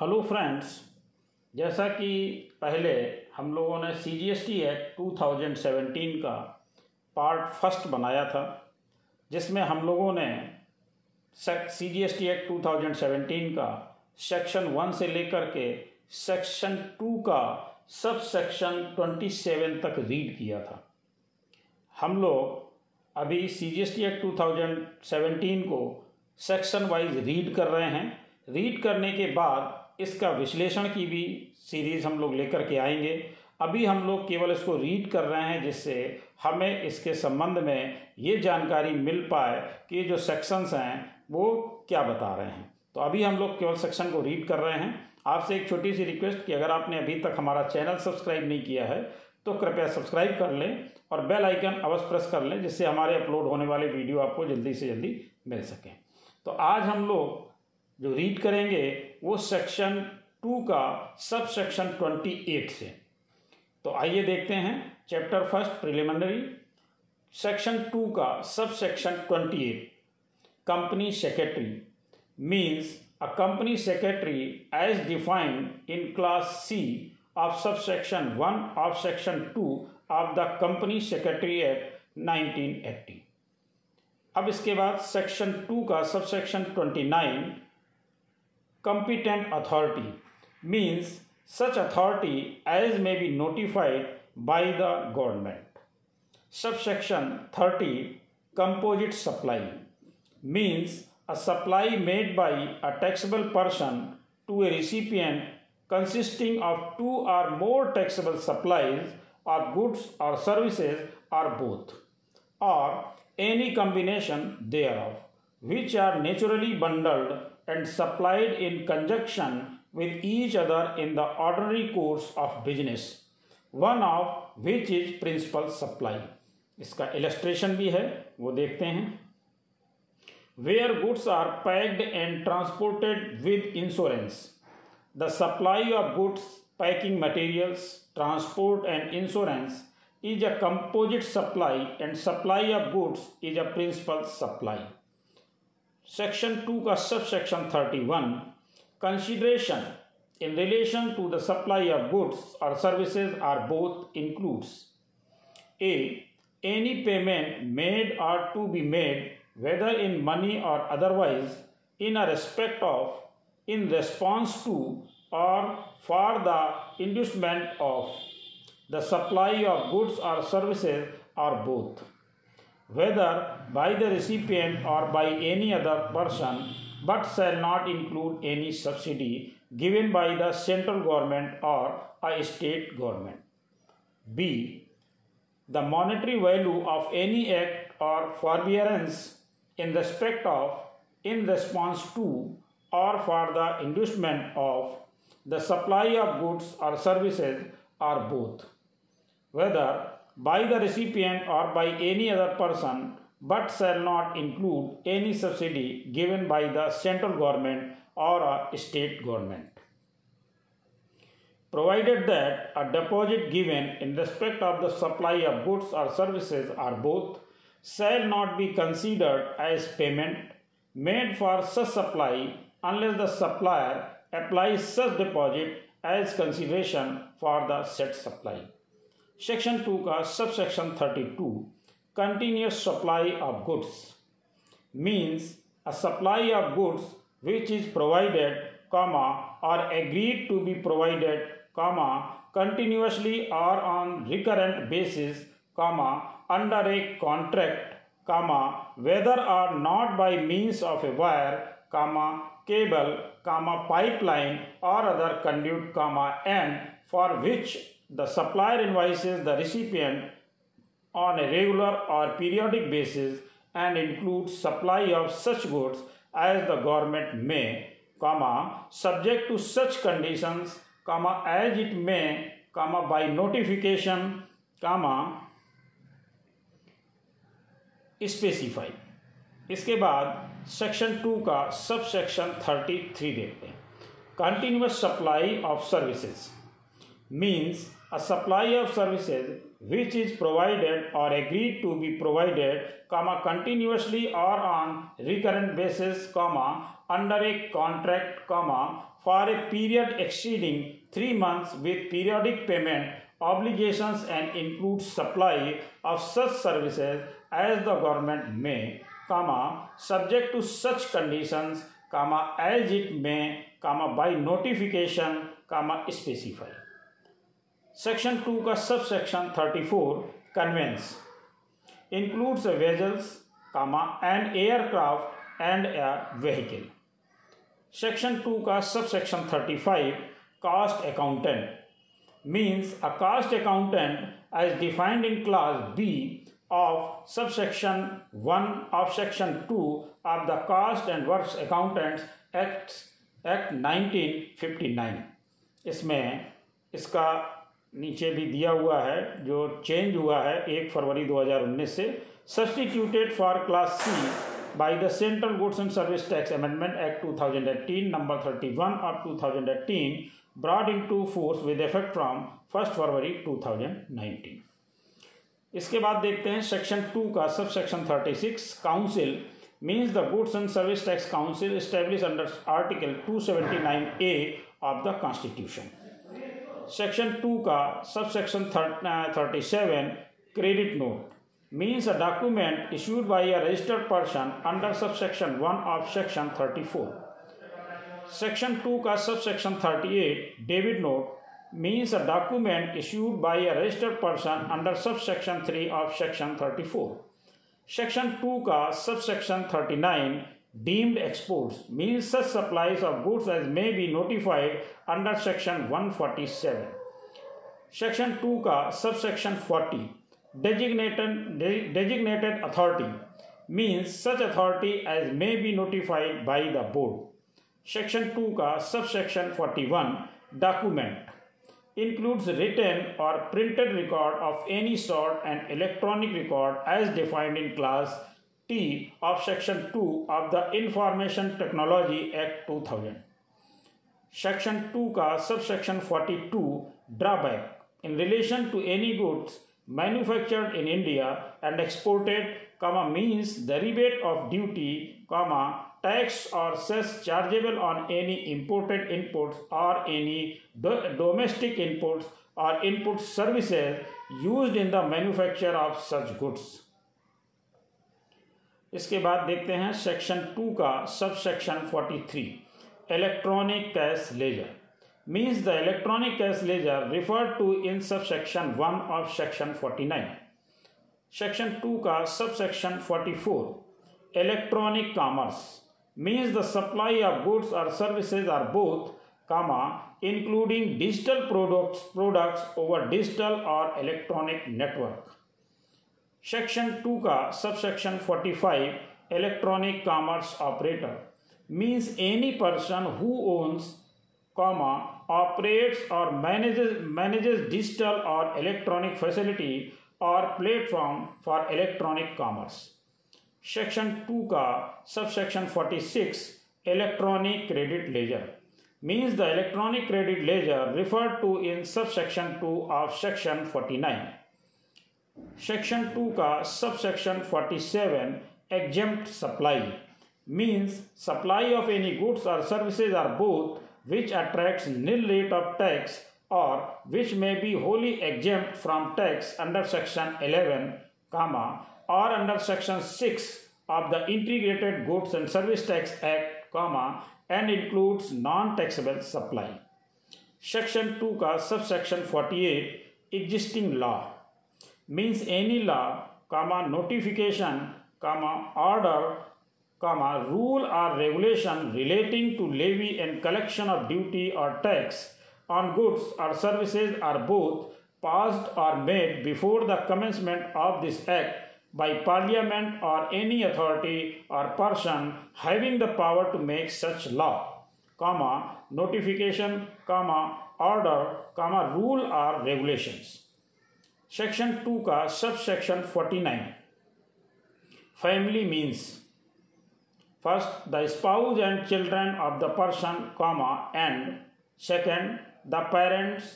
Hello friends जैसा कि पहले हम लोगों ने C G S T act two thousand seventeen का पार्ट फर्स्ट बनाया था जिसमें हम लोगों ने C G S T act two thousand seventeen का सेक्शन वन से लेकर के सेक्शन टू का सब सेक्शन ट्वेंटी सेवन तक रीड किया था हम लोग अभी C G S T act two thousand seventeen को सेक्शन वाइज रीड कर रहे हैं रीड करने के बाद इसका विश्लेषण की भी सीरीज़ हम लोग लेकर के आएंगे अभी हम लोग केवल इसको रीड कर रहे हैं जिससे हमें इसके संबंध में ये जानकारी मिल पाए कि जो सेक्शंस हैं वो क्या बता रहे हैं तो अभी हम लोग केवल सेक्शन को रीड कर रहे हैं आपसे एक छोटी सी रिक्वेस्ट कि अगर आपने अभी तक हमारा चैनल सब्सक्राइब नहीं किया है तो कृपया सब्सक्राइब कर लें और बेल आइकन अवश्य प्रेस कर लें जिससे हमारे अपलोड होने वाले वीडियो आपको जल्दी से जल्दी मिल सकें तो आज हम लोग जो रीड करेंगे वो सेक्शन टू का सब सेक्शन ट्वेंटी एट से तो आइए देखते हैं chapter first preliminary section two का sub section twenty eight company secretary means a company secretary as defined in class C of sub section one of section two of the company secretary act eighty अब इसके बाद section two का sub section twenty nine competent authority means such authority as may be notified by the government. Subsection 30 Composite supply means a supply made by a taxable person to a recipient consisting of two or more taxable supplies or goods or services or both or any combination thereof which are naturally bundled and supplied in conjunction with each other in the ordinary course of business, one of which is principal supply. इसका illustration भी है वो देखते हैं where goods are packed and transported with insurance the supply of goods packing materials transport and insurance is a composite supply and supply of goods is a principal supply Section 2 का subsection 31 consideration in relation to the supply of goods or services or both includes A. Any payment made or to be made, whether in money or otherwise, in a respect of, in response to, or for the inducement of the supply of goods or services or both whether by the recipient or by any other person, but shall not include any subsidy given by the central government or a state government. B. The monetary value of any act or forbearance in respect of, in response to, or for the inducement of the supply of goods or services or both, whether by the recipient or by any other person but shall not include any subsidy given by the central government or a state government. Provided that a deposit given in respect of the supply of goods or services or both shall not be considered as payment made for such supply unless the supplier applies such deposit as consideration for the said supply. Section two का sub section thirty two continuous supply of goods means a supply of goods which is provided comma or agreed to be provided comma continuously or on recurrent basis comma under a contract comma whether or not by means of a wire comma cable comma pipeline और other conduit comma and for which The supplier invoices the recipient on a regular or periodic basis and includes supply of such goods as the government may, comma, subject to such conditions, comma, as it may, comma, by notification, comma, specify इसके बाद section two का sub section thirty three देखते हैं continuous supply of services means a supply of services which is provided or agreed to be provided comma continuously or on recurrent basis comma under a contract comma for a period exceeding 3 months with periodic payment obligations and includes supply of such services as the government may comma subject to such conditions comma as it may comma by notification comma specify section two का sub section thirty four conveyance includes vessels comma and aircraft and a vehicle section two का sub section thirty five cost accountant means a cost accountant as defined in class B of sub section one of section two of the cost and work accountant act act nineteen fifty nine इसमें इसका नीचे भी दिया हुआ है जो change हुआ है एक फरवरी 2019 से substituted for class C by the central goods and service tax amendment act 2018 number 31 of 2018 brought to force with effect from first फरवरी 2019 इसके बाद देखते हैं सेक्शन टू का sub section thirty six council means the goods and service under article two seventy nine A of the constitution section two का sub section thirty seven credit note means a document issued by a registered person under sub section one of section thirty four section two का sub section thirty eight debit note means a document issued by a registered person under sub section three of section thirty four section two का sub section thirty nine deemed exports means such supplies of goods as may be notified under section 147 Section 2 का Subsection 40, designated designated authority means such authority as may be notified by the board section 2 का subsection 41 document includes written or printed record of any sort and electronic record as defined in class T of section two of the information technology act two thousand section two का sub section forty two drawback in relation to any goods manufactured in India and exported comma means the rebate of duty comma tax और cess chargeable on any imported inputs और any domestic inputs और input services use in the manufacture of such goods इसके बाद देखते हैं section two का sub section forty three electronic cash ledger means the electronic cash ledger refer to in sub section one of section forty nine section two का sub section forty four electronic commerce means the supply of goods और services or both comma including digital products products over digital और electronic network section two का sub section forty five electronic commerce operator means any person who owns comma operates और manages manages digital or electronic facility or platform for electronic commerce section two का sub section forty six electronic credit ledger means the electronic credit ledger refer to in sub section two of section forty nine section two का sub section forty seven exempt supply means supply of any goods or services or both which attracts nil rate of tax or which may be wholly exempt from tax under section eleven comma or under section six of the integrated goods and service tax act comma and includes non taxable supply section two का forty eight existing law means any law, comma, notification, comma, order, comma, rule or regulation relating to levy and collection of duty or tax on goods or services are both passed or made before the commencement of this act by parliament or any authority or person having the power to make such law comma notification comma order comma rule or regulations section two का sub section forty nine family means first the spouse and children of the person comma and second the parents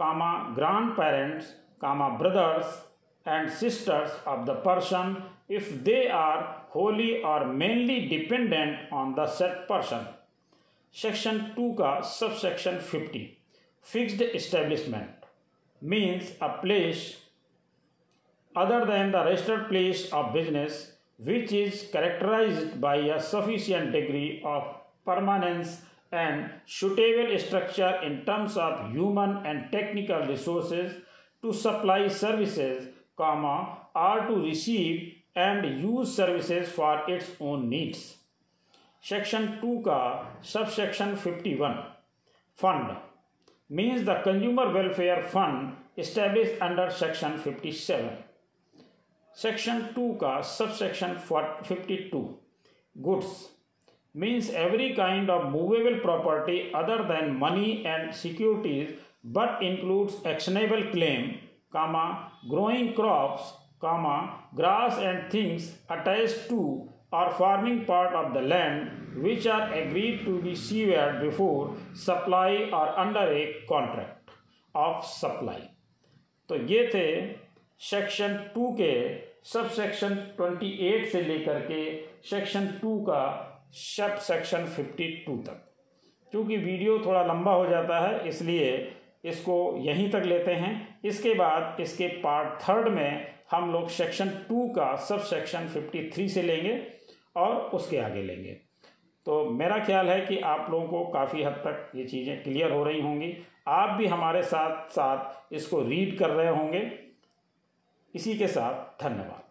comma grand parents comma brothers and sisters of the person if they are wholly or mainly dependent on the said person section two का sub section fifty fixed establishment means a place other than the rested place of business, which is characterized by a sufficient degree of permanence and suitable structure in terms of human and technical resources to supply services, comma, or to receive and use services for its own needs. Section 2 का subsection 51 fund means the consumer welfare fund established under section 57 section two का sub section fifty two goods means every kind of movable property other than money and securities but includes actionable claim comma growing crops comma grass and things attach to or forming part of the land which are agreed to be severed before supply or under a contract of supply तो ये थे section two के subsection 28 से लेकर के section 2 का sub section 52 तक क्योंकि वीडियो थोड़ा लंबा हो जाता है इसलिए इसको यहीं तक लेते हैं इसके बाद इसके पार्ट थर्ड में हम लोग सेक्शन टू का सब सेक्शन फिफ्टी थ्री से लेंगे और उसके आगे लेंगे तो मेरा ख्याल है कि आप लोगों को काफ़ी हद तक ये चीज़ें क्लियर हो रही होंगी आप भी हमारे साथ साथ इसको रीड कर रहे होंगे इसी के साथ धन्यवाद